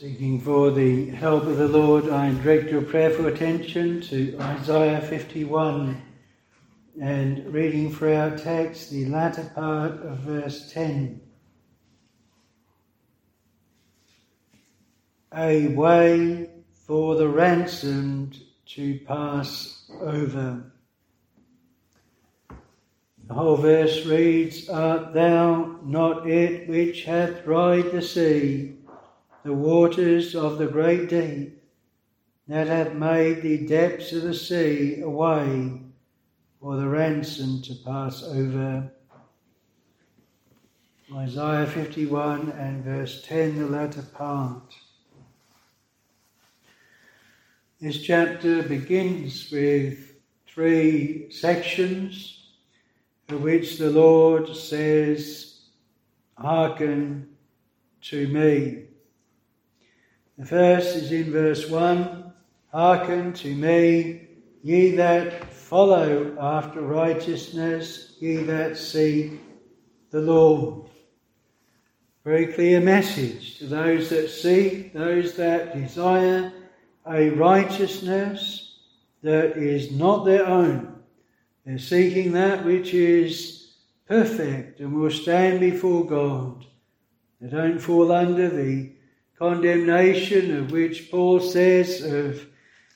Seeking for the help of the Lord, I direct your prayerful attention to Isaiah 51 and reading for our text the latter part of verse 10. A way for the ransomed to pass over. The whole verse reads, Art thou not it which hath dried the sea, the waters of the great deep, that have made the depths of the sea a way for the ransom to pass over? Isaiah 51 and verse 10, the latter part. This chapter begins with three sections of which the Lord says, Hearken to me. The first is in verse 1 Hearken to me, ye that follow after righteousness, ye that seek the Lord. Very clear message to those that seek, those that desire a righteousness that is not their own they're seeking that which is perfect and will stand before God. They don't fall under the condemnation of which Paul says of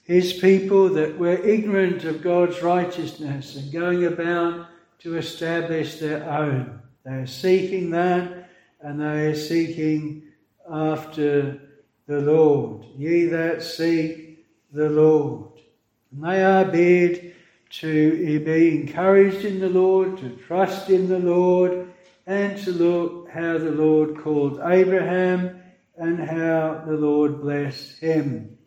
his people that were ignorant of God's righteousness and going about to establish their own. They are seeking that and they are seeking after the Lord. Ye that seek the Lord. And they are bid to be encouraged in the Lord, to trust in the Lord, and to look how the Lord called Abraham and how the Lord blessed him.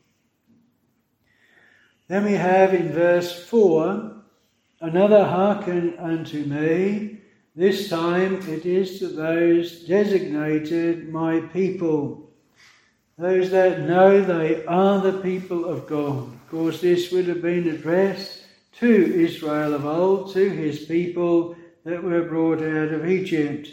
Then we have in verse 4 another hearken unto me. This time it is to those designated my people, those that know they are the people of God. Of course, this would have been addressed to Israel of old, to his people that were brought out of Egypt.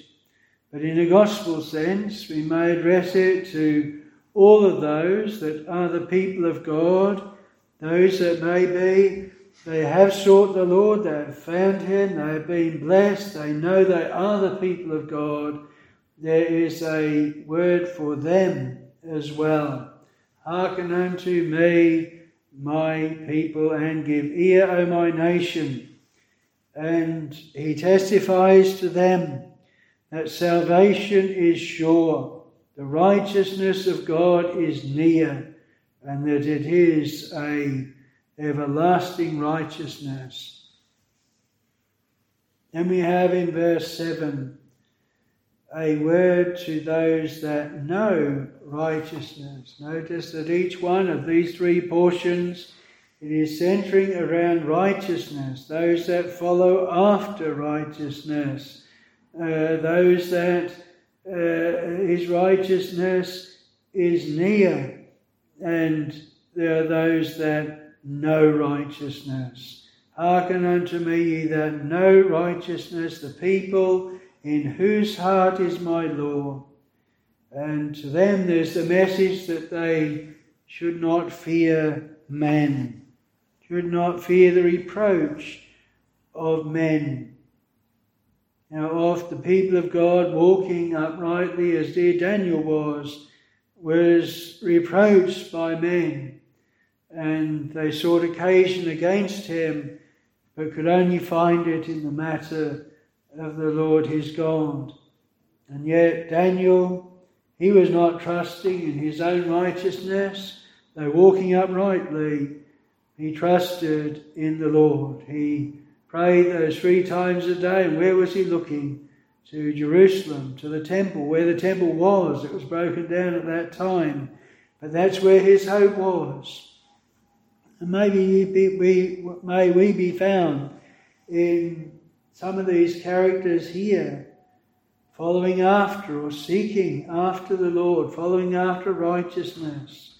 But in a gospel sense, we may address it to all of those that are the people of God, those that may be, they have sought the Lord, they have found Him, they have been blessed, they know they are the people of God. There is a word for them as well. Hearken unto me, my people and give ear, O my nation. And he testifies to them that salvation is sure, the righteousness of God is near, and that it is a everlasting righteousness. Then we have in verse 7 a word to those that know righteousness. Notice that each one of these three portions it is centering around righteousness, those that follow after righteousness, uh, those that uh, his righteousness is near, and there are those that know righteousness. Hearken unto me, ye that know righteousness, the people in whose heart is my law. And to them there's the message that they should not fear men, should not fear the reproach of men. Now, oft the people of God walking uprightly, as dear Daniel was, was reproached by men, and they sought occasion against him, but could only find it in the matter of the Lord his God. And yet, Daniel, he was not trusting in his own righteousness, though walking uprightly, he trusted in the Lord. He prayed those three times a day. And where was he looking? To Jerusalem, to the temple, where the temple was. It was broken down at that time. But that's where his hope was. And maybe we, may we be found in some of these characters here following after or seeking after the Lord, following after righteousness,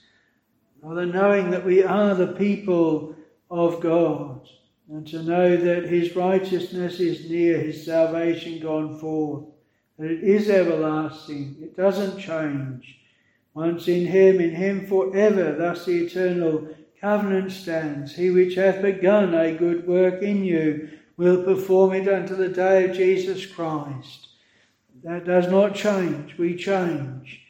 rather knowing that we are the people of God, and to know that His righteousness is near, His salvation gone forth, that it is everlasting, it doesn't change, once in him, in him forever. Thus the eternal covenant stands. He which hath begun a good work in you will perform it unto the day of Jesus Christ. That does not change. We change.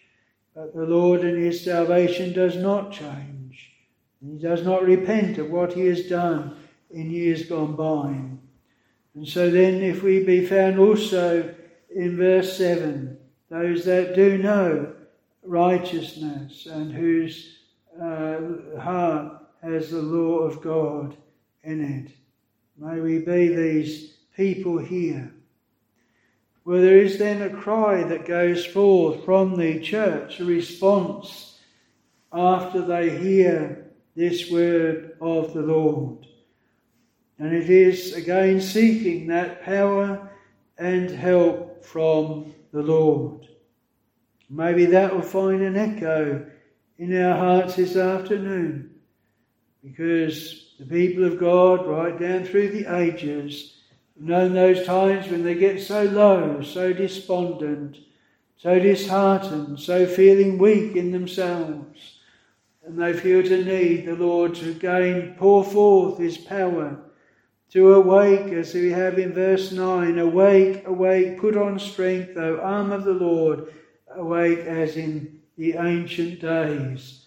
But the Lord and his salvation does not change. He does not repent of what he has done in years gone by. And so then, if we be found also in verse 7, those that do know righteousness and whose uh, heart has the law of God in it. May we be these people here. Well, there is then a cry that goes forth from the church, a response after they hear this word of the Lord. And it is again seeking that power and help from the Lord. Maybe that will find an echo in our hearts this afternoon because the people of God, right down through the ages, have known those times when they get so low, so despondent, so disheartened, so feeling weak in themselves, and they feel to need the Lord to again pour forth His power to awake, as we have in verse 9 Awake, awake, put on strength, O arm of the Lord, awake as in the ancient days.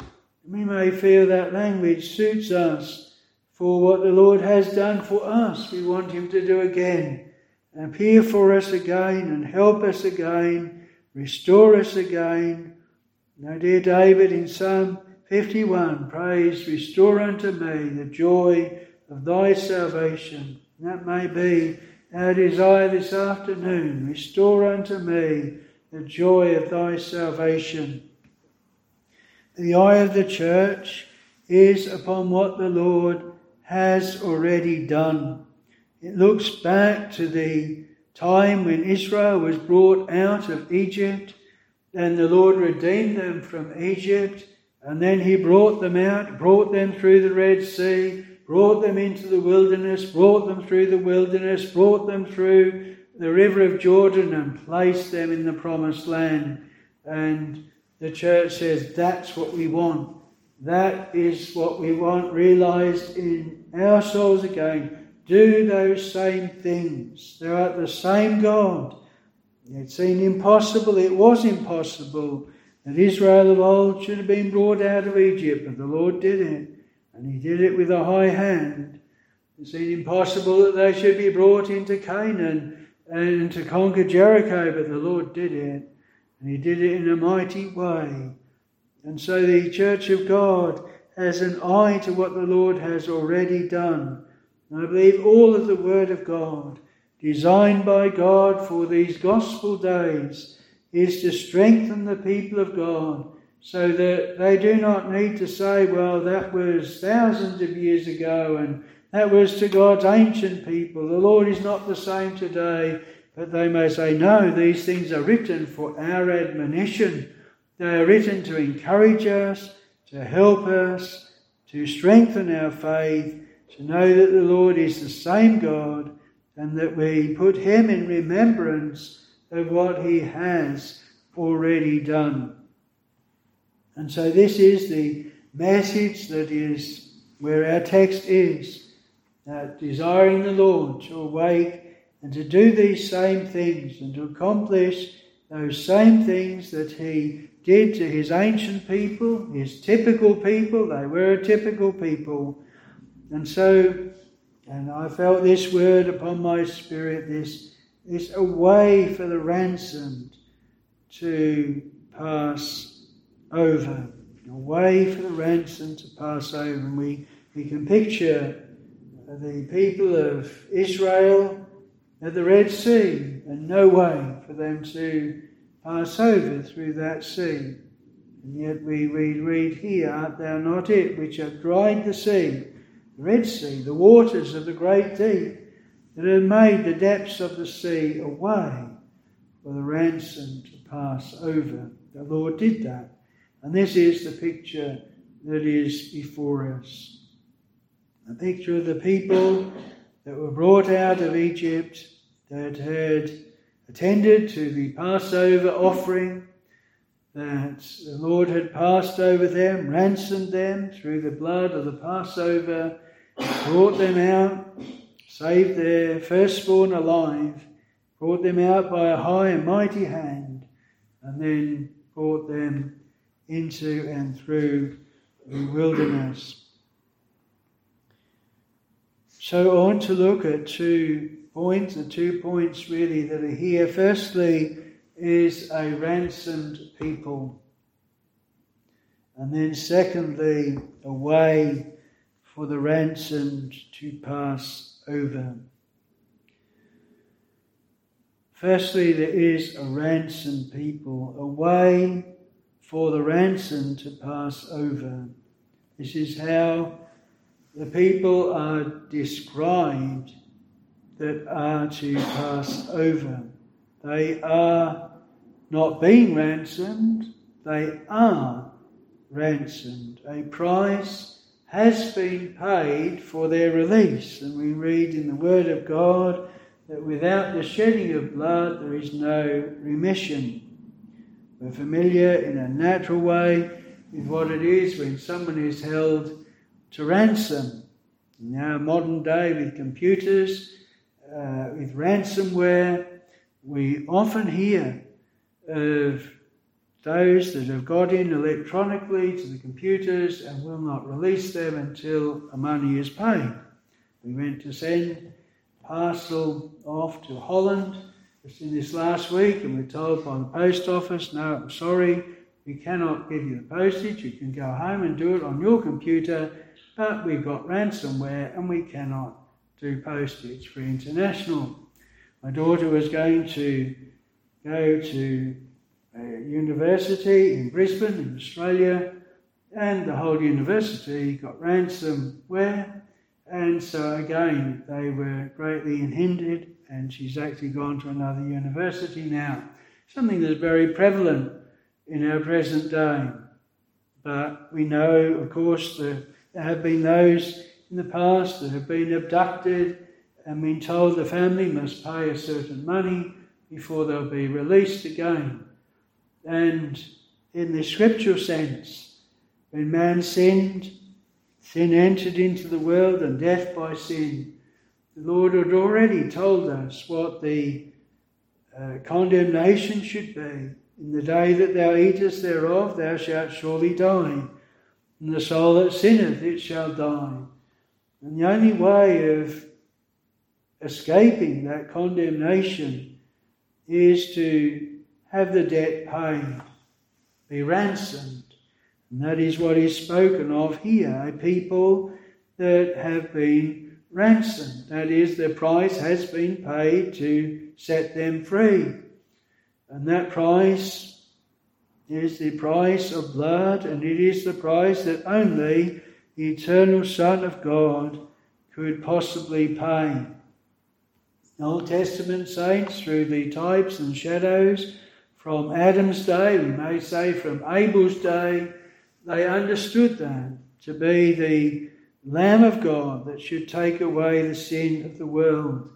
We may feel that language suits us for what the Lord has done for us. We want Him to do again. Appear for us again and help us again, restore us again. Now, dear David in Psalm 51 prays, Restore unto me the joy of thy salvation. That may be our desire this afternoon. Restore unto me the joy of thy salvation. The eye of the church is upon what the Lord has already done. It looks back to the time when Israel was brought out of Egypt and the Lord redeemed them from Egypt and then he brought them out, brought them through the Red Sea, brought them into the wilderness, brought them through the wilderness, brought them through the river of Jordan and placed them in the promised land. And the church says that's what we want. That is what we want realized in our souls again. Do those same things. They're at the same God. It seemed impossible, it was impossible that Israel of old should have been brought out of Egypt, but the Lord did it. And he did it with a high hand. It seemed impossible that they should be brought into Canaan and to conquer Jericho, but the Lord did it. And he did it in a mighty way. And so the church of God has an eye to what the Lord has already done. And I believe all of the Word of God, designed by God for these gospel days, is to strengthen the people of God so that they do not need to say, well, that was thousands of years ago and that was to God's ancient people. The Lord is not the same today. But they may say, no, these things are written for our admonition. They are written to encourage us, to help us, to strengthen our faith, to know that the Lord is the same God and that we put Him in remembrance of what He has already done. And so this is the message that is where our text is, that desiring the Lord to awake and to do these same things and to accomplish those same things that he did to his ancient people, his typical people. They were a typical people. And so, and I felt this word upon my spirit, this, this away for the ransomed to pass over, a way for the ransom to pass over. And we, we can picture the people of Israel at the Red Sea and no way for them to pass over through that sea. And yet we read, read here, Art thou not it which have dried the sea, the Red Sea, the waters of the great deep, that have made the depths of the sea a way for the ransom to pass over? The Lord did that. And this is the picture that is before us. A picture of the people that were brought out of Egypt, that had attended to the Passover offering, that the Lord had passed over them, ransomed them through the blood of the Passover, brought them out, saved their firstborn alive, brought them out by a high and mighty hand, and then brought them into and through the wilderness. So I want to look at two points, the two points really that are here. Firstly, is a ransomed people. And then secondly, a way for the ransomed to pass over. Firstly, there is a ransomed people, a way for the ransom to pass over. This is how the people are described that are to pass over. They are not being ransomed, they are ransomed. A price has been paid for their release. And we read in the Word of God that without the shedding of blood there is no remission. We're familiar in a natural way with what it is when someone is held to ransom. Now, modern day with computers, uh, with ransomware, we often hear of those that have got in electronically to the computers and will not release them until the money is paid. We went to send parcel off to Holland just in this last week, and we're told by the post office, no, I'm sorry, we cannot give you the postage. You can go home and do it on your computer, but we've got ransomware and we cannot do postage for international. My daughter was going to go to a university in Brisbane, in Australia, and the whole university got ransomware. And so again, they were greatly hindered and she's actually gone to another university now. Something that's very prevalent in our present day. But we know, of course, that there have been those in the past that have been abducted and been told the family must pay a certain money before they'll be released again. And in the scriptural sense, when man sinned, sin entered into the world and death by sin. The Lord had already told us what the uh, condemnation should be. In the day that thou eatest thereof, thou shalt surely die. And the soul that sinneth, it shall die. And the only way of escaping that condemnation is to have the debt paid, be ransomed. And that is what is spoken of here a people that have been ransom. That is, the price has been paid to set them free. And that price is the price of blood, and it is the price that only the eternal Son of God could possibly pay. Old Testament saints, through the types and shadows from Adam's day, we may say from Abel's day, they understood that to be the Lamb of God that should take away the sin of the world.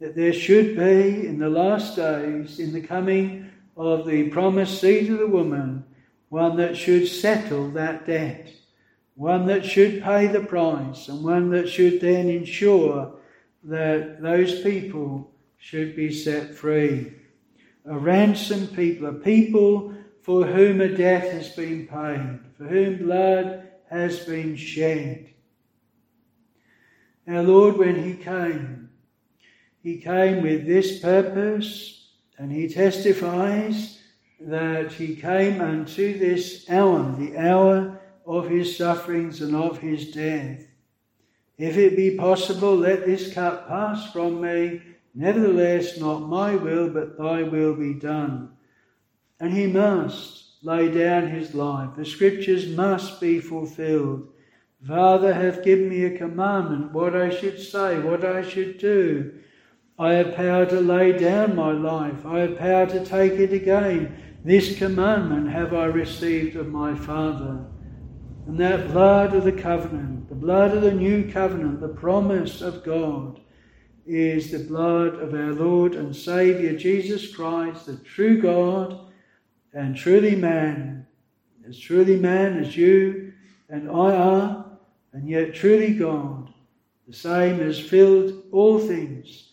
That there should be in the last days, in the coming of the promised seed of the woman, one that should settle that debt, one that should pay the price, and one that should then ensure that those people should be set free. A ransomed people, a people for whom a debt has been paid, for whom blood has been shed. Our Lord, when He came, He came with this purpose, and He testifies that He came unto this hour, the hour of His sufferings and of His death. If it be possible, let this cup pass from me. Nevertheless, not my will, but thy will be done. And he must lay down his life. The scriptures must be fulfilled. Father hath given me a commandment, what I should say, what I should do. I have power to lay down my life. I have power to take it again. This commandment have I received of my Father. And that blood of the covenant, the blood of the new covenant, the promise of God, is the blood of our Lord and Saviour Jesus Christ, the true God and truly man, as truly man as you and I are, and yet truly God, the same as filled all things,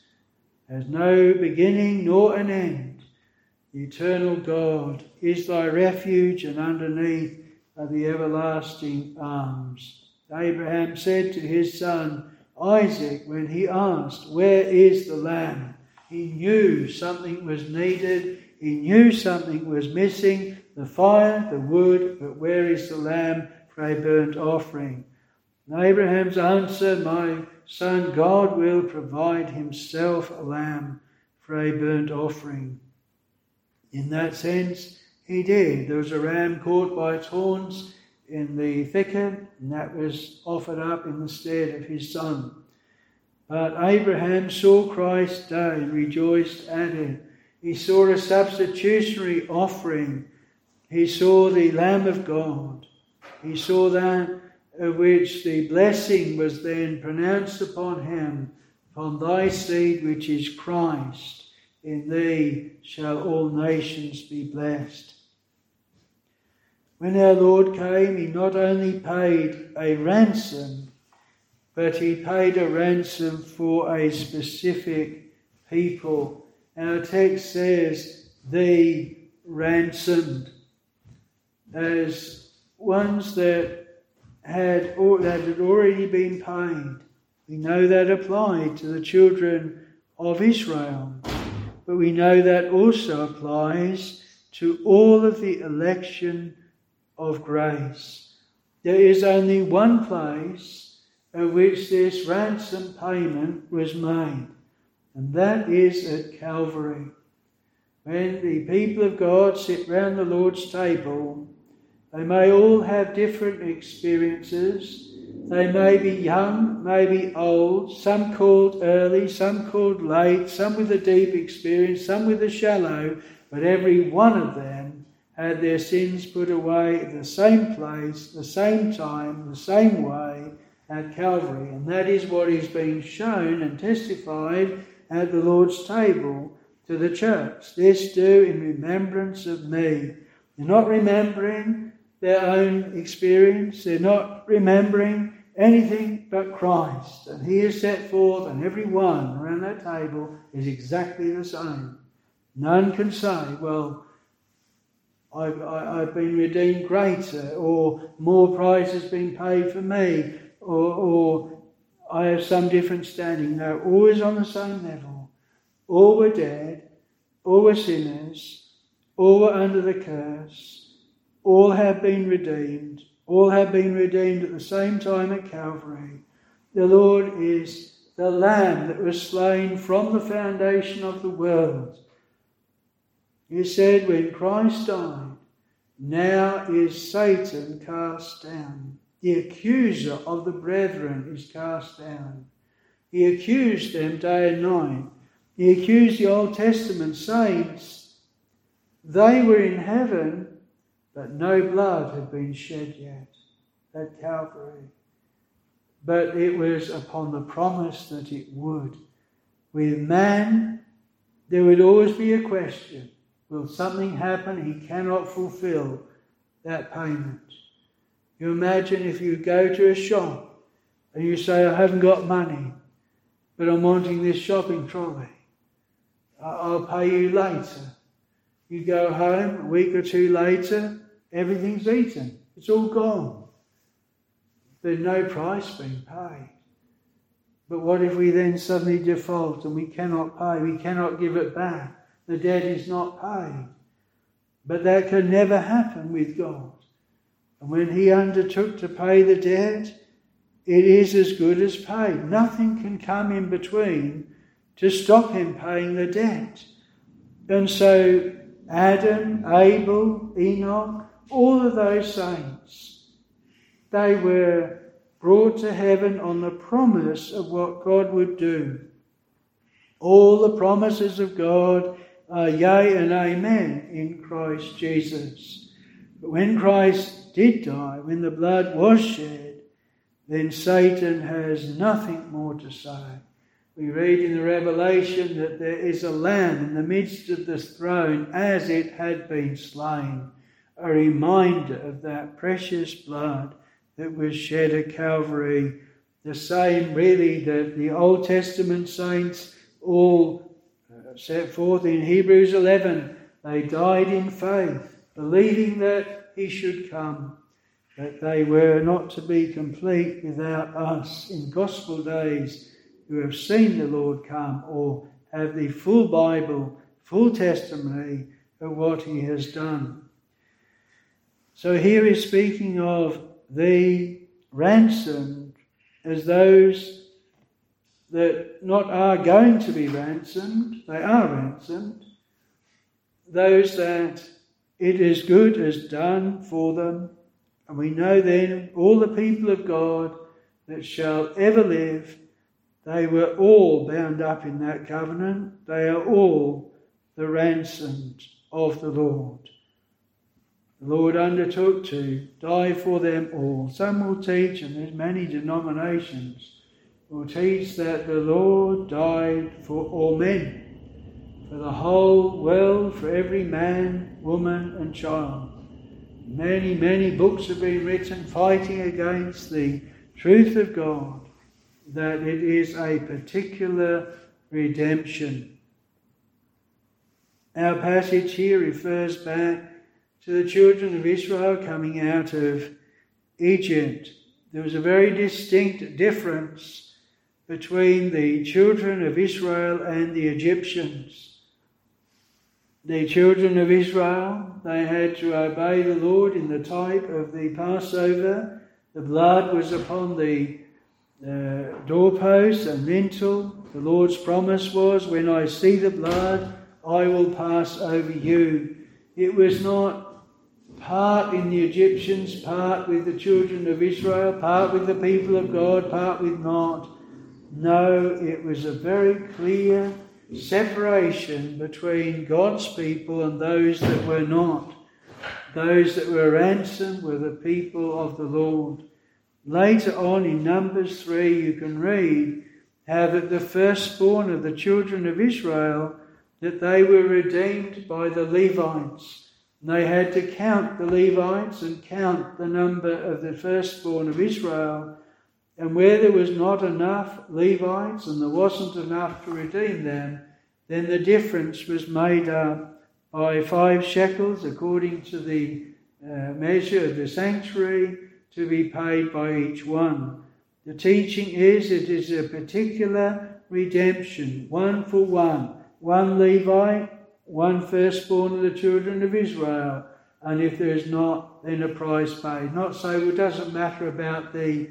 has no beginning nor an end. The eternal God is thy refuge, and underneath are the everlasting arms. Abraham said to his son Isaac when he asked, Where is the lamb? He knew something was needed, he knew something was missing the fire, the wood, but where is the lamb for a burnt offering? Abraham's answer, My son, God will provide himself a lamb for a burnt offering. In that sense, he did. There was a ram caught by its horns in the thicket, and that was offered up in the stead of his son. But Abraham saw Christ's day and rejoiced at it. He saw a substitutionary offering. He saw the Lamb of God. He saw that which the blessing was then pronounced upon him, upon thy seed, which is Christ. In thee shall all nations be blessed. When our Lord came, he not only paid a ransom, but he paid a ransom for a specific people. Our text says, the ransomed, as ones that had, that had already been paid. We know that applied to the children of Israel, but we know that also applies to all of the election of grace. There is only one place at which this ransom payment was made, and that is at Calvary. When the people of God sit round the Lord's table, they may all have different experiences. They may be young, may be old, some called early, some called late, some with a deep experience, some with a shallow, but every one of them had their sins put away at the same place, the same time, the same way at Calvary. And that is what is being shown and testified at the Lord's table to the church. This do in remembrance of me. They're not remembering their own experience, they're not remembering anything but Christ. And He is set forth, and every one around that table is exactly the same. None can say, well, I've, I, have been redeemed greater, or more price has been paid for me, or, or I have some different standing. They're always on the same level. All were dead, all were sinners, all were under the curse, all have been redeemed, all have been redeemed at the same time at Calvary. The Lord is the Lamb that was slain from the foundation of the world he said, when Christ died, now is Satan cast down. The accuser of the brethren is cast down. He accused them day and night. He accused the Old Testament saints. They were in heaven, but no blood had been shed yet at Calvary. But it was upon the promise that it would. With man, there would always be a question Will something happen he cannot fulfill that payment? You imagine if you go to a shop and you say, I haven't got money, but I'm wanting this shopping trolley. I'll pay you later. You go home a week or two later, everything's eaten. It's all gone. There's no price being paid. But what if we then suddenly default and we cannot pay? We cannot give it back the debt is not paid. But that can never happen with God. And when He undertook to pay the debt, it is as good as paid. Nothing can come in between to stop Him paying the debt. And so, Adam, Abel, Enoch, all of those saints, they were brought to heaven on the promise of what God would do. All the promises of God are yea and amen in Christ Jesus. But when Christ did die, when the blood was shed, then Satan has nothing more to say. we read in the Revelation that there is a lamb in the midst of this throne as it had been slain, a reminder of that precious blood that was shed at Calvary. The same, really, that the Old Testament saints all uh, set forth in Hebrews 11. They died in faith, believing that he should come, that they were not to be complete without us in gospel days who have seen the Lord come or have the full Bible, full testimony of what he has done. So here is speaking of the ransomed as those that not are going to be ransomed, they are ransomed, those that it is good is done for them. And we know then all the people of God that shall ever live they were all bound up in that covenant. They are all the ransomed of the Lord. The Lord undertook to die for them all. Some will teach, and there's many denominations, will teach that the Lord died for all men, for the whole world, for every man, woman, and child. Many, many books have been written fighting against the truth of God that it is a particular redemption. Our passage here refers back to the children of Israel coming out of Egypt. There was a very distinct difference between the children of Israel and the Egyptians. The children of Israel, they had to obey the Lord in the type of the Passover. The blood was upon the the doorpost and lintel. The Lord's promise was, When I see the blood, I will pass over you. It was not part in the Egyptians, part with the children of Israel, part with the people of God, part with not. No, it was a very clear separation between God's people and those that were not. Those that were ransomed were the people of the Lord. Later on in Numbers 3, you can read how that the firstborn of the children of Israel, that they were redeemed by the Levites. And they had to count the Levites and count the number of the firstborn of Israel. And where there was not enough Levites and there wasn't enough to redeem them, then the difference was made up by five shekels according to the uh, measure of the sanctuary to be paid by each one. The teaching is it is a particular redemption, one for one, one Levite, one firstborn of the children of Israel. And if there is not, then a price paid. Not so it doesn't matter about the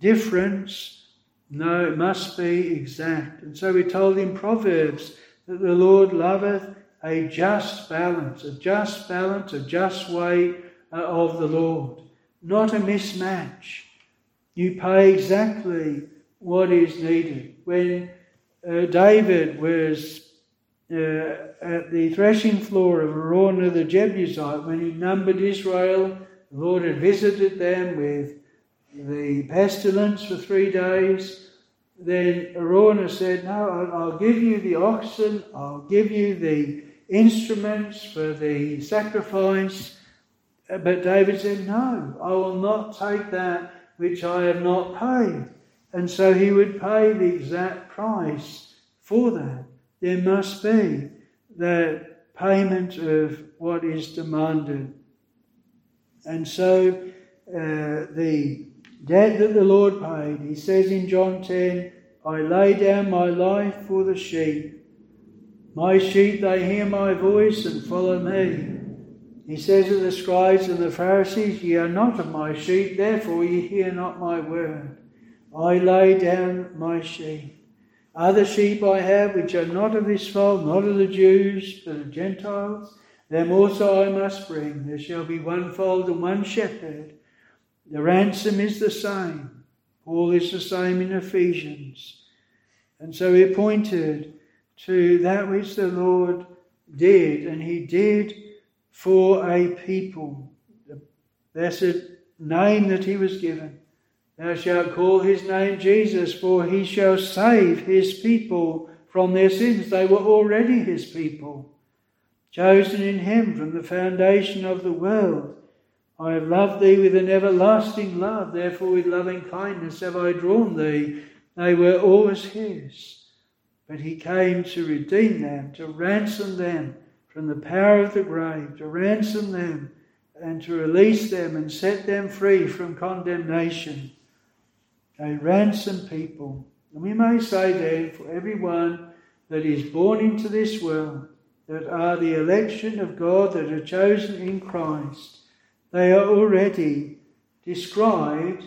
difference. No, it must be exact. And so we're told in Proverbs that the Lord loveth a just balance, a just balance, a just way uh, of the Lord not a mismatch. You pay exactly what is needed. When uh, David was uh, at the threshing floor of Araunah the Jebusite, when he numbered Israel, the Lord had visited them with the pestilence for three days. Then Araunah said, No, I'll give you the oxen, I'll give you the instruments for the sacrifice, but David said, No, I will not take that which I have not paid. And so he would pay the exact price for that. There must be the payment of what is demanded. And so uh, the debt that the Lord paid, he says in John 10, I lay down my life for the sheep. My sheep, they hear my voice and follow me. He says to the scribes and the Pharisees, Ye are not of my sheep, therefore ye hear not my word. I lay down my sheep. Other sheep I have which are not of this fold, not of the Jews, but of Gentiles. Them also I must bring. There shall be one fold and one shepherd. The ransom is the same. Paul is the same in Ephesians. And so he pointed to that which the Lord did, and he did for a people. The blessed name that he was given, Thou shalt call his name Jesus, for he shall save his people from their sins. They were already his people, chosen in him from the foundation of the world. I have loved thee with an everlasting love, therefore with loving kindness have I drawn thee. They were always his. But he came to redeem them, to ransom them from the power of the grave, to ransom them and to release them and set them free from condemnation. A ransom people. And we may say then, for everyone that is born into this world, that are the election of God, that are chosen in Christ, they are already described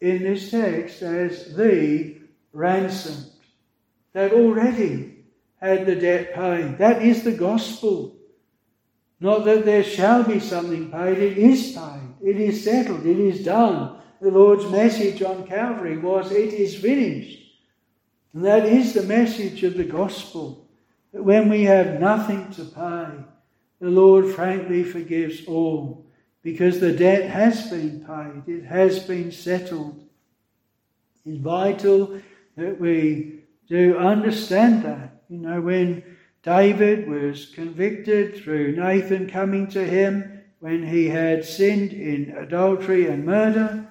in this text as the ransomed. They've already had the debt paid. That is the gospel. Not that there shall be something paid, it is paid, it is settled, it is done. The Lord's message on Calvary was, It is finished. And that is the message of the gospel. That when we have nothing to pay, the Lord frankly forgives all because the debt has been paid, it has been settled. It's vital that we do understand that. You know, when David was convicted through Nathan coming to him when he had sinned in adultery and murder.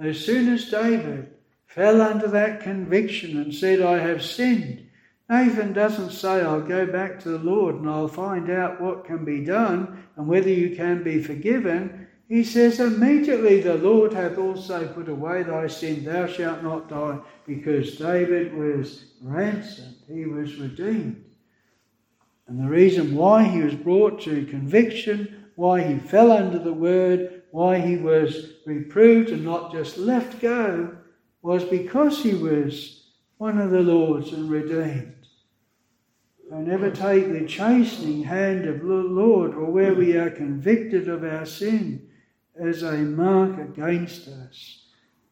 As soon as David fell under that conviction and said, I have sinned, Nathan doesn't say, I'll go back to the Lord and I'll find out what can be done and whether you can be forgiven. He says, Immediately the Lord hath also put away thy sin, thou shalt not die, because David was ransomed, he was redeemed. And the reason why he was brought to conviction, why he fell under the word, why he was reproved and not just left go, was because he was one of the Lord's and redeemed. I never take the chastening hand of the Lord or where we are convicted of our sin as a mark against us.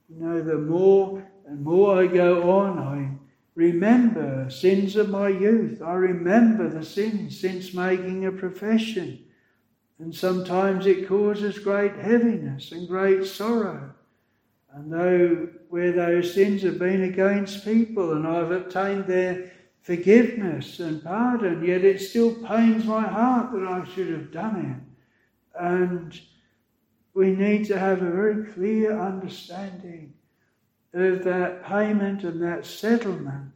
You know, the more and more I go on, I remember sins of my youth. I remember the sins since making a profession. And sometimes it causes great heaviness and great sorrow. And though where those sins have been against people and I've obtained their forgiveness and pardon, yet it still pains my heart that I should have done it. And we need to have a very clear understanding of that payment and that settlement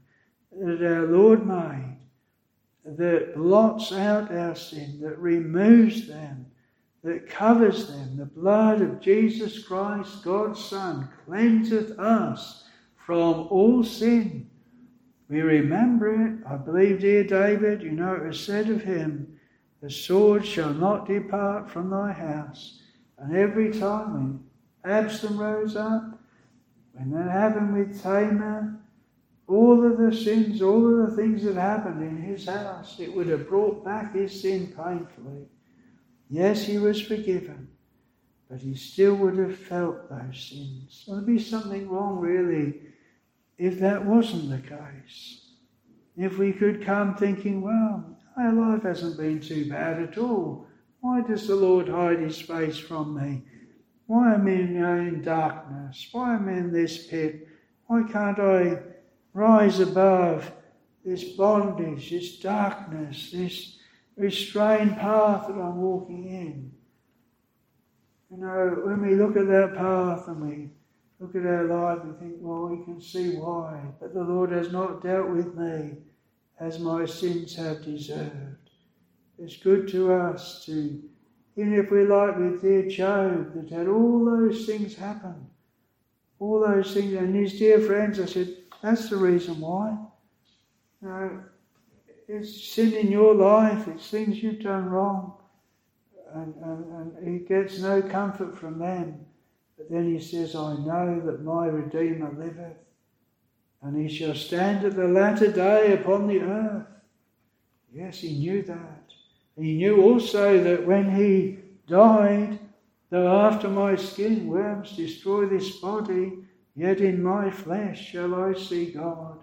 that our Lord made that blots out our sin, that removes them, that covers them. The blood of Jesus Christ, God's Son, cleanseth us from all sin. We remember it. I believe, dear David, you know it was said of him, the sword shall not depart from thy house. And every time when Absalom rose up, when that happened with Tamar, all of the sins, all of the things that happened in his house, it would have brought back his sin painfully. Yes, he was forgiven, but he still would have felt those sins. There'd be something wrong, really, if that wasn't the case. If we could come thinking, well, our life hasn't been too bad at all. Why does the Lord hide his face from me? Why am I in darkness? Why am I in this pit? Why can't I rise above this bondage, this darkness, this restrained path that I'm walking in? You know, when we look at that path and we look at our life, we think, well, we can see why. But the Lord has not dealt with me as my sins have deserved. It's good to us to even if we're like with dear Job, that had all those things happen, all those things, and his dear friends, I said, that's the reason why. You know, it's sin in your life, it's things you've done wrong. And, and, and he gets no comfort from them. But then he says, I know that my Redeemer liveth, and he shall stand at the latter day upon the earth. Yes, he knew that. He knew also that when he died, though after my skin worms destroy this body, yet in my flesh shall I see God,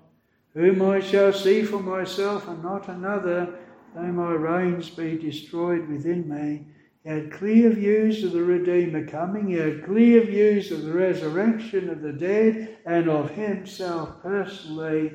whom I shall see for myself and not another, though my reins be destroyed within me. He had clear views of the Redeemer coming. He had clear views of the resurrection of the dead and of himself personally.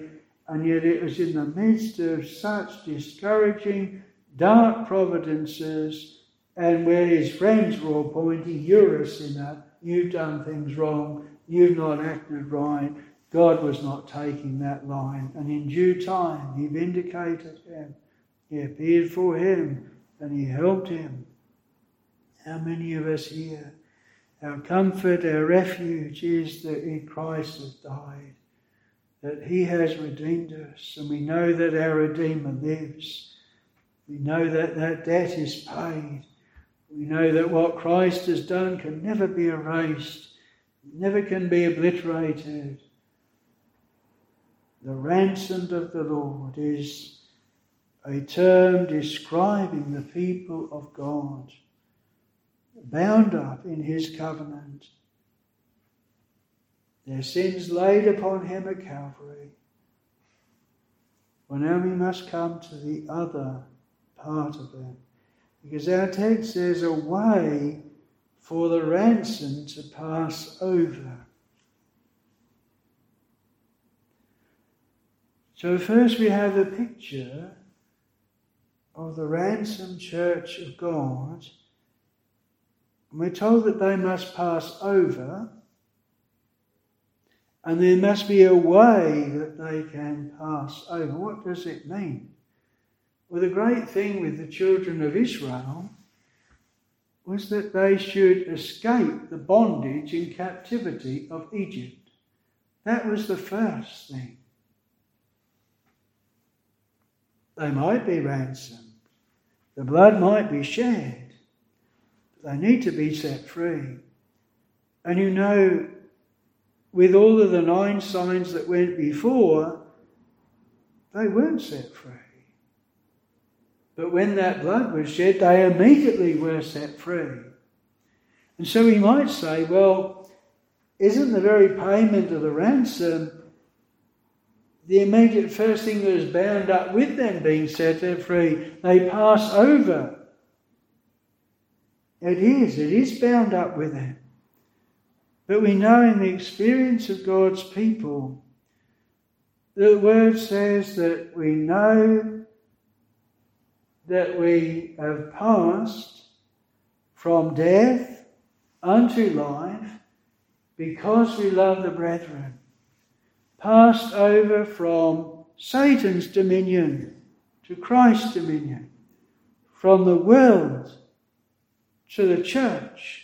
And yet it was in the midst of such discouraging, dark providences and where his friends were all pointing, You're a sinner. You've done things wrong. You've not acted right. God was not taking that line. And in due time, he vindicated him. He appeared for him and he helped him. How many of us here, our comfort, our refuge is that in Christ has died, that He has redeemed us, and we know that our Redeemer lives. We know that that debt is paid. We know that what Christ has done can never be erased, never can be obliterated. The ransomed of the Lord is a term describing the people of God bound up in his covenant. Their sins laid upon him at Calvary. Well, now we must come to the other part of it. Because our text says a way for the ransom to pass over. So, first we have the picture of the ransomed church of God and we're told that they must pass over, and there must be a way that they can pass over. What does it mean? Well, the great thing with the children of Israel was that they should escape the bondage and captivity of Egypt. That was the first thing. They might be ransomed, the blood might be shed, they need to be set free. And you know, with all of the nine signs that went before, they weren't set free. But when that blood was shed, they immediately were set free. And so we might say, well, isn't the very payment of the ransom the immediate first thing that is bound up with them being set free? They pass over it is, it is bound up with them. But we know in the experience of God's people, the word says that we know that we have passed from death unto life because we love the brethren. Passed over from Satan's dominion to Christ's dominion, from the world to the church.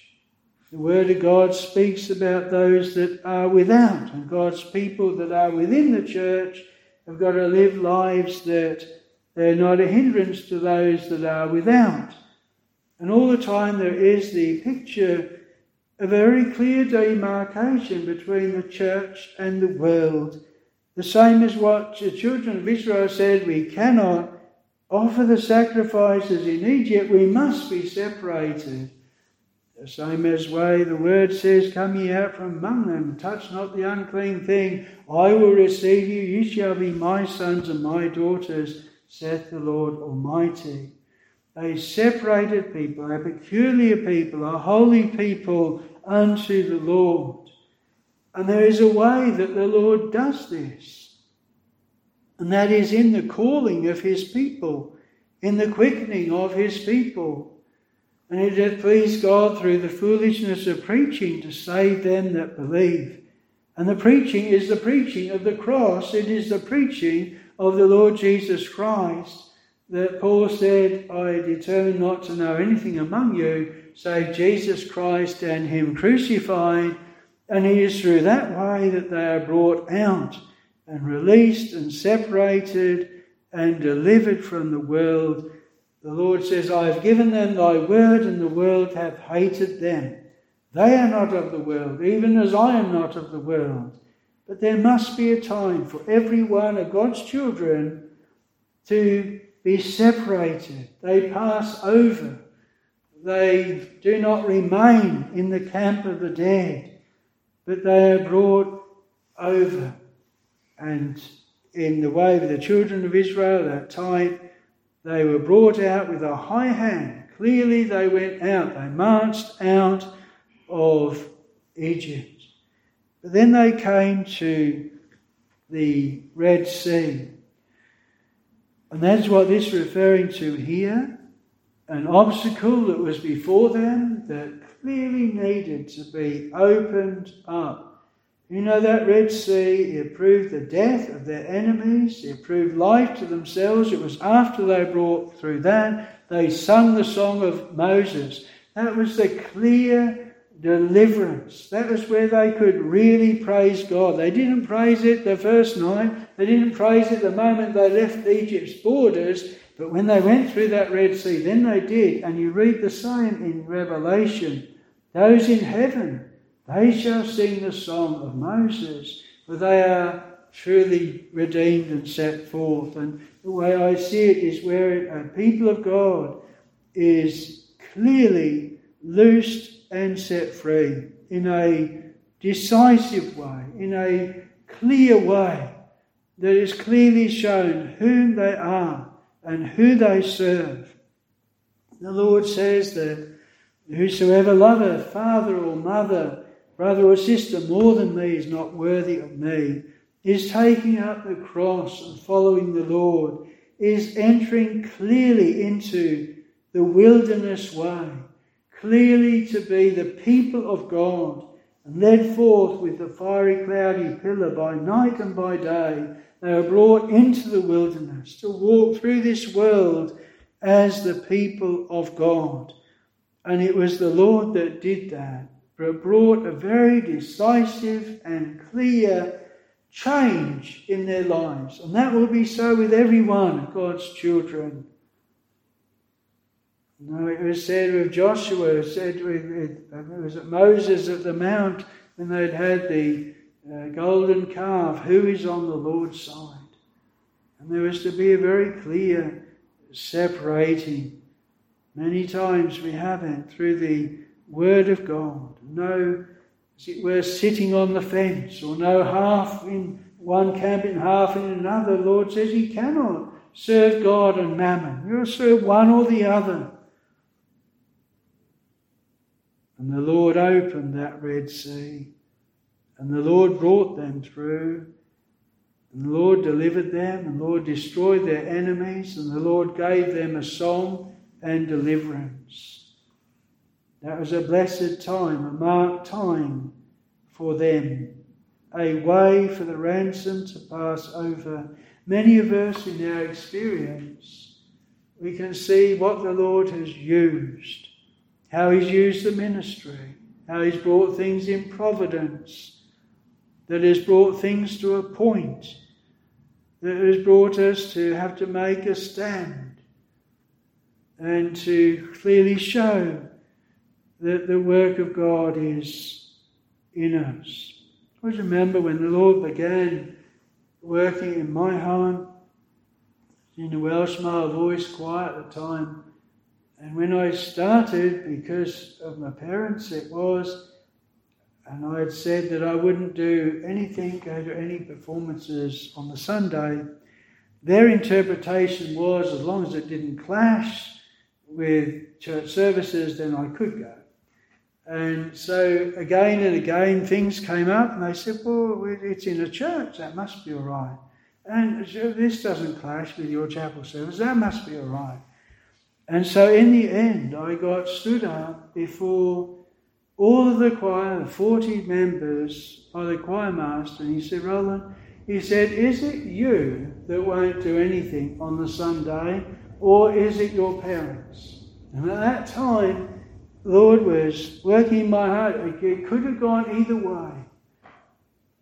The Word of God speaks about those that are without, and God's people that are within the church have got to live lives that they're not a hindrance to those that are without. And all the time there is the picture a very clear demarcation between the church and the world. The same as what the children of Israel said we cannot offer the sacrifices in Egypt, we must be separated. The same as way the word says, Come ye out from among them, touch not the unclean thing. I will receive you, you shall be my sons and my daughters, saith the Lord Almighty. A separated people, a peculiar people, a holy people unto the Lord. And there is a way that the Lord does this and that is in the calling of his people, in the quickening of his people. And it hath pleased God through the foolishness of preaching to save them that believe. And the preaching is the preaching of the cross, it is the preaching of the Lord Jesus Christ. That Paul said, I determined not to know anything among you save Jesus Christ and Him crucified. And it is through that way that they are brought out and released and separated and delivered from the world. The Lord says, I have given them thy word, and the world hath hated them. They are not of the world, even as I am not of the world. But there must be a time for every one of God's children to be separated. They pass over. They do not remain in the camp of the dead, but they are brought over. And in the way of the children of Israel at that time, they were brought out with a high hand, clearly they went out. They marched out of Egypt. But then they came to the Red Sea. And that's what this is referring to here. An obstacle that was before them that clearly needed to be opened up. You know, that Red Sea, it proved the death of their enemies, it proved life to themselves. It was after they brought through that, they sung the song of Moses. That was the clear deliverance. That was where they could really praise God. They didn't praise it the first night, they didn't praise it the moment they left Egypt's borders, but when they went through that Red Sea, then they did. And you read the same in Revelation. Those in heaven, they shall sing the song of Moses, for they are truly redeemed and set forth. And the way I see it is where a people of God is clearly loosed and set free in a decisive way, in a clear way that is clearly shown whom they are and who they serve. The Lord says that whosoever loveth father or mother, brother or sister more than me is not worthy of me, is taking up the cross and following the Lord, is entering clearly into the wilderness way, clearly to be the people of God, and led forth with the fiery cloudy pillar by night and by day. They are brought into the wilderness to walk through this world as the people of God. And it was the Lord that did that, it brought a very decisive and clear change in their lives. And that will be so with every one of God's children. No, it was said with Joshua, it said with, it was Moses at the mount when they'd had the uh, golden calf, who is on the Lord's side? And there was to be a very clear separating. Many times we have it through the Word of God. No, as it were, sitting on the fence, or no half in one camp and half in another. The Lord says you cannot serve God and mammon. You'll serve one or the other. And the Lord opened that Red Sea. And the Lord brought them through. And the Lord delivered them. And the Lord destroyed their enemies. And the Lord gave them a song and deliverance. That was a blessed time, a marked time for them. A way for the ransom to pass over. Many of us in our experience, we can see what the Lord has used how he's used the ministry, how he's brought things in providence, that has brought things to a point, that has brought us to have to make a stand and to clearly show that the work of God is in us. I remember when the Lord began working in my home, in the Welsh male voice choir at the time, and when I started, because of my parents, it was, and I had said that I wouldn't do anything, go to any performances on the Sunday. Their interpretation was as long as it didn't clash with church services, then I could go. And so again and again things came up, and they said, Well, it's in a church, that must be all right. And this doesn't clash with your chapel service, that must be all right. And so in the end, I got stood up before all of the choir, 40 members, by the choir master, and he said, Roland, he said, Is it you that won't do anything on the Sunday, or is it your parents? And at that time, Lord was working in my heart. It could have gone either way.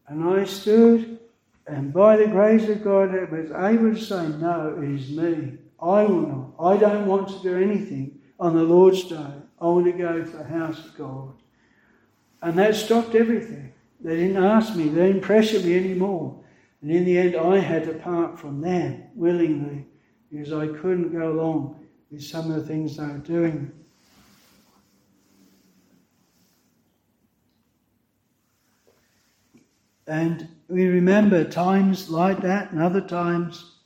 And I stood, and by the grace of God, I was able to say, No, it is me. I will not. I don't want to do anything on the Lord's day. I want to go to the house of God. And that stopped everything. They didn't ask me, they didn't pressure me anymore. And in the end, I had to part from them willingly because I couldn't go along with some of the things they were doing. And we remember times like that and other times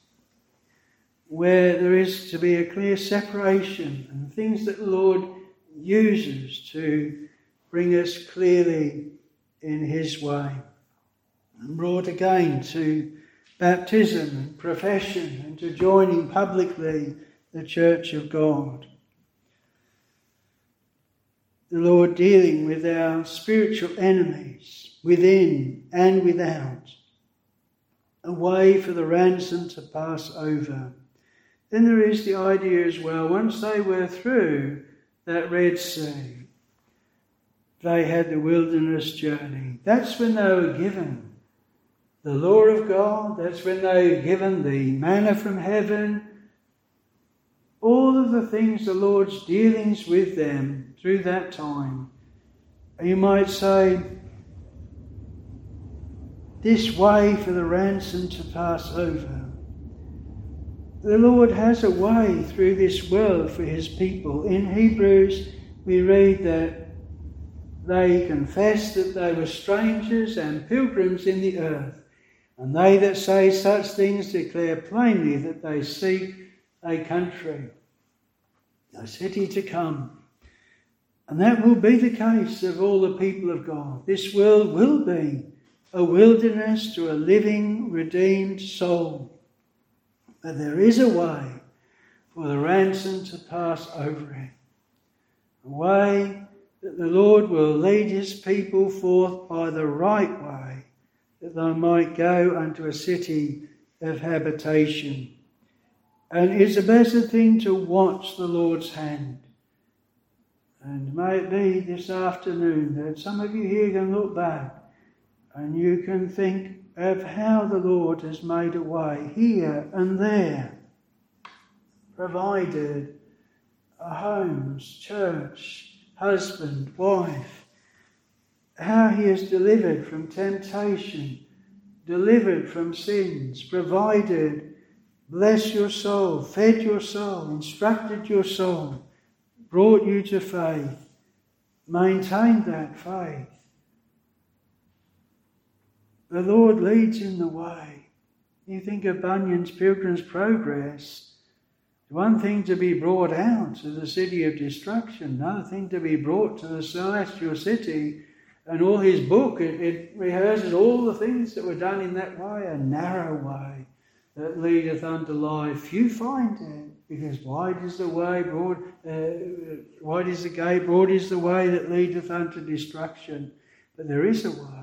where there is to be a clear separation and things that the Lord uses to bring us clearly in His way. And brought again to baptism and profession and to joining publicly the Church of God. The Lord dealing with our spiritual enemies within and without. A way for the ransom to pass over. Then there is the idea as well, once they were through that Red Sea, they had the wilderness journey. That's when they were given the law of God. That's when they were given the manna from heaven. All of the things the Lord's dealings with them through that time. You might say, this way for the ransom to pass over. The Lord has a way through this world for his people. In Hebrews, we read that they confessed that they were strangers and pilgrims in the earth. And they that say such things declare plainly that they seek a country, a city to come. And that will be the case of all the people of God. This world will be a wilderness to a living, redeemed soul. But there is a way for the ransom to pass over him, A way that the Lord will lead his people forth by the right way, that they might go unto a city of habitation. And it's a blessed thing to watch the Lord's hand. And may it be this afternoon that some of you here can look back and you can think of how the Lord has made a way here and there, provided a homes, church, husband, wife, how He has delivered from temptation, delivered from sins, provided, blessed your soul, fed your soul, instructed your soul, brought you to faith, maintained that faith the Lord leads in the way. You think of Bunyan's Pilgrim's Progress. One thing to be brought out to the city of destruction, another thing to be brought to the celestial city. And all his book, it, it rehearses all the things that were done in that way, a narrow way that leadeth unto life. Few find it, because wide is the way, broad, uh, wide is the gate, broad is the way that leadeth unto destruction. But there is a way.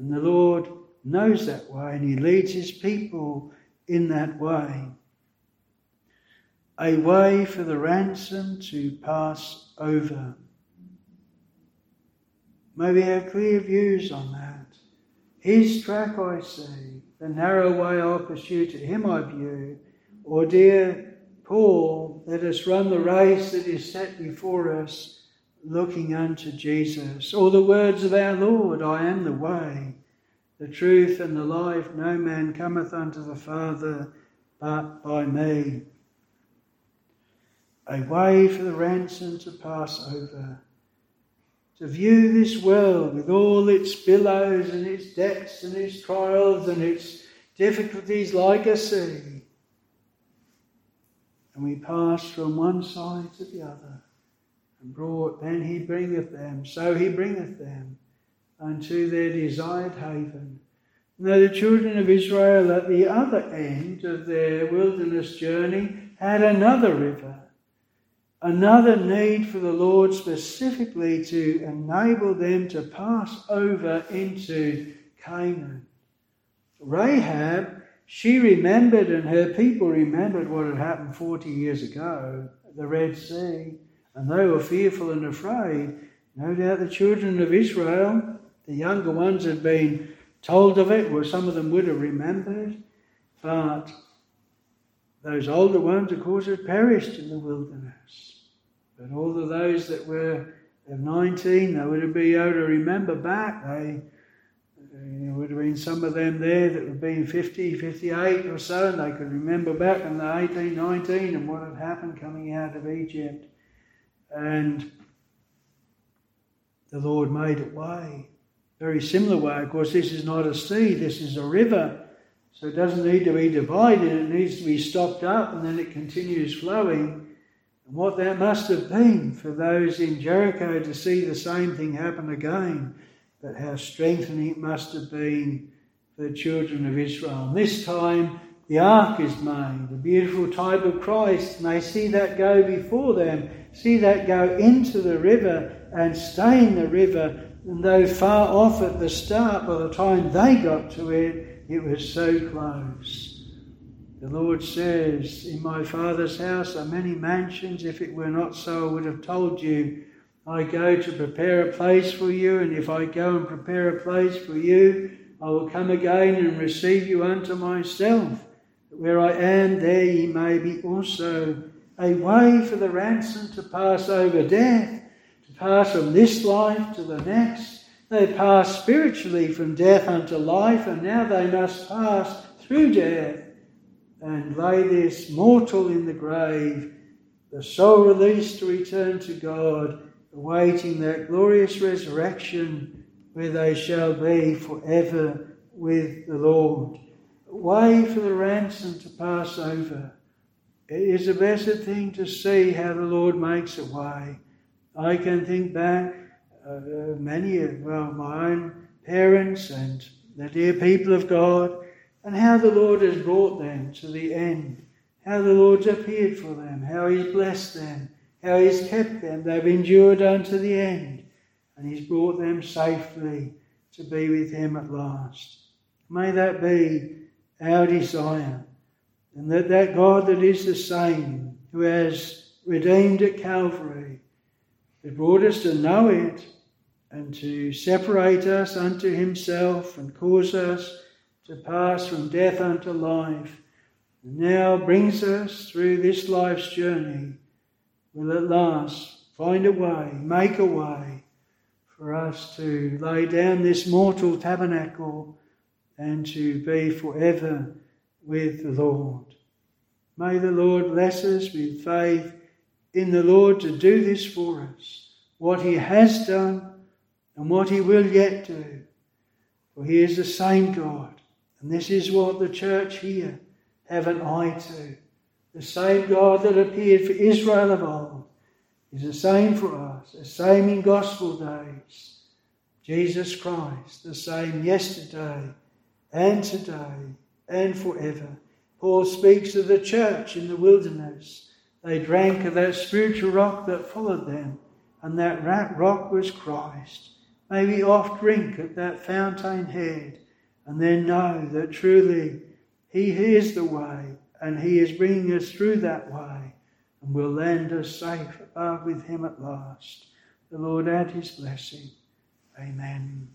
And the Lord knows that way and He leads His people in that way. A way for the ransom to pass over. May we have clear views on that. His track I see, the narrow way I pursue, to him I view. Or dear Paul, let us run the race that is set before us looking unto Jesus, or the words of our Lord, I am the way, the truth, and the life. No man cometh unto the Father but by me. A way for the ransom to pass over. To view this world with all its billows and its depths and its trials and its difficulties like a sea. And we pass from one side to the other and brought, then he bringeth them, so he bringeth them unto their desired haven. Now the children of Israel at the other end of their wilderness journey had another river, another need for the Lord specifically to enable them to pass over into Canaan. Rahab, she remembered and her people remembered what had happened 40 years ago, the Red Sea and they were fearful and afraid. No doubt the children of Israel, the younger ones, had been told of it, or some of them would have remembered, but those older ones, of course, had perished in the wilderness. But all of those that were of 19, they would have been able to remember back. They, there would have been some of them there that would have been 50, 58 or so, and they could remember back in the 18, 19 and what had happened coming out of Egypt. And the Lord made a way. Very similar way. Of course, this is not a sea, this is a river. So it doesn't need to be divided, it needs to be stopped up and then it continues flowing. And what that must have been for those in Jericho to see the same thing happen again, but how strengthening it must have been for the children of Israel. And this time, the ark is made, a beautiful type of Christ, and they see that go before them, see that go into the river and stay in the river. And though far off at the start, by the time they got to it, it was so close. The Lord says, In my Father's house are many mansions. If it were not so, I would have told you. I go to prepare a place for you, and if I go and prepare a place for you, I will come again and receive you unto myself. Where I am, there ye may be also. A way for the ransom to pass over death, to pass from this life to the next. They pass spiritually from death unto life, and now they must pass through death and lay this mortal in the grave, the soul released to return to God, awaiting that glorious resurrection where they shall be forever with the Lord. Way for the ransom to pass over. It is a blessed thing to see how the Lord makes a way. I can think back uh, many of well, my own parents and the dear people of God and how the Lord has brought them to the end, how the Lord's appeared for them, how He's blessed them, how He's kept them. They've endured unto the end, and He's brought them safely to be with Him at last. May that be our desire, and that that God that is the same, who has redeemed at Calvary, has brought us to know it and to separate us unto Himself and cause us to pass from death unto life, and now brings us through this life's journey, will at last find a way, make a way for us to lay down this mortal tabernacle and to be forever with the Lord. May the Lord bless us with faith in the Lord to do this for us, what He has done and what He will yet do. For He is the same God and this is what the church here have an eye to. The same God that appeared for Israel of old is the same for us, the same in gospel days. Jesus Christ, the same yesterday and today and forever. Paul speaks of the church in the wilderness. They drank of that spiritual rock that followed them, and that rock was Christ. May we oft drink at that fountain head and then know that truly He is the way and He is bringing us through that way and will land us safe above with Him at last. The Lord add His blessing. Amen.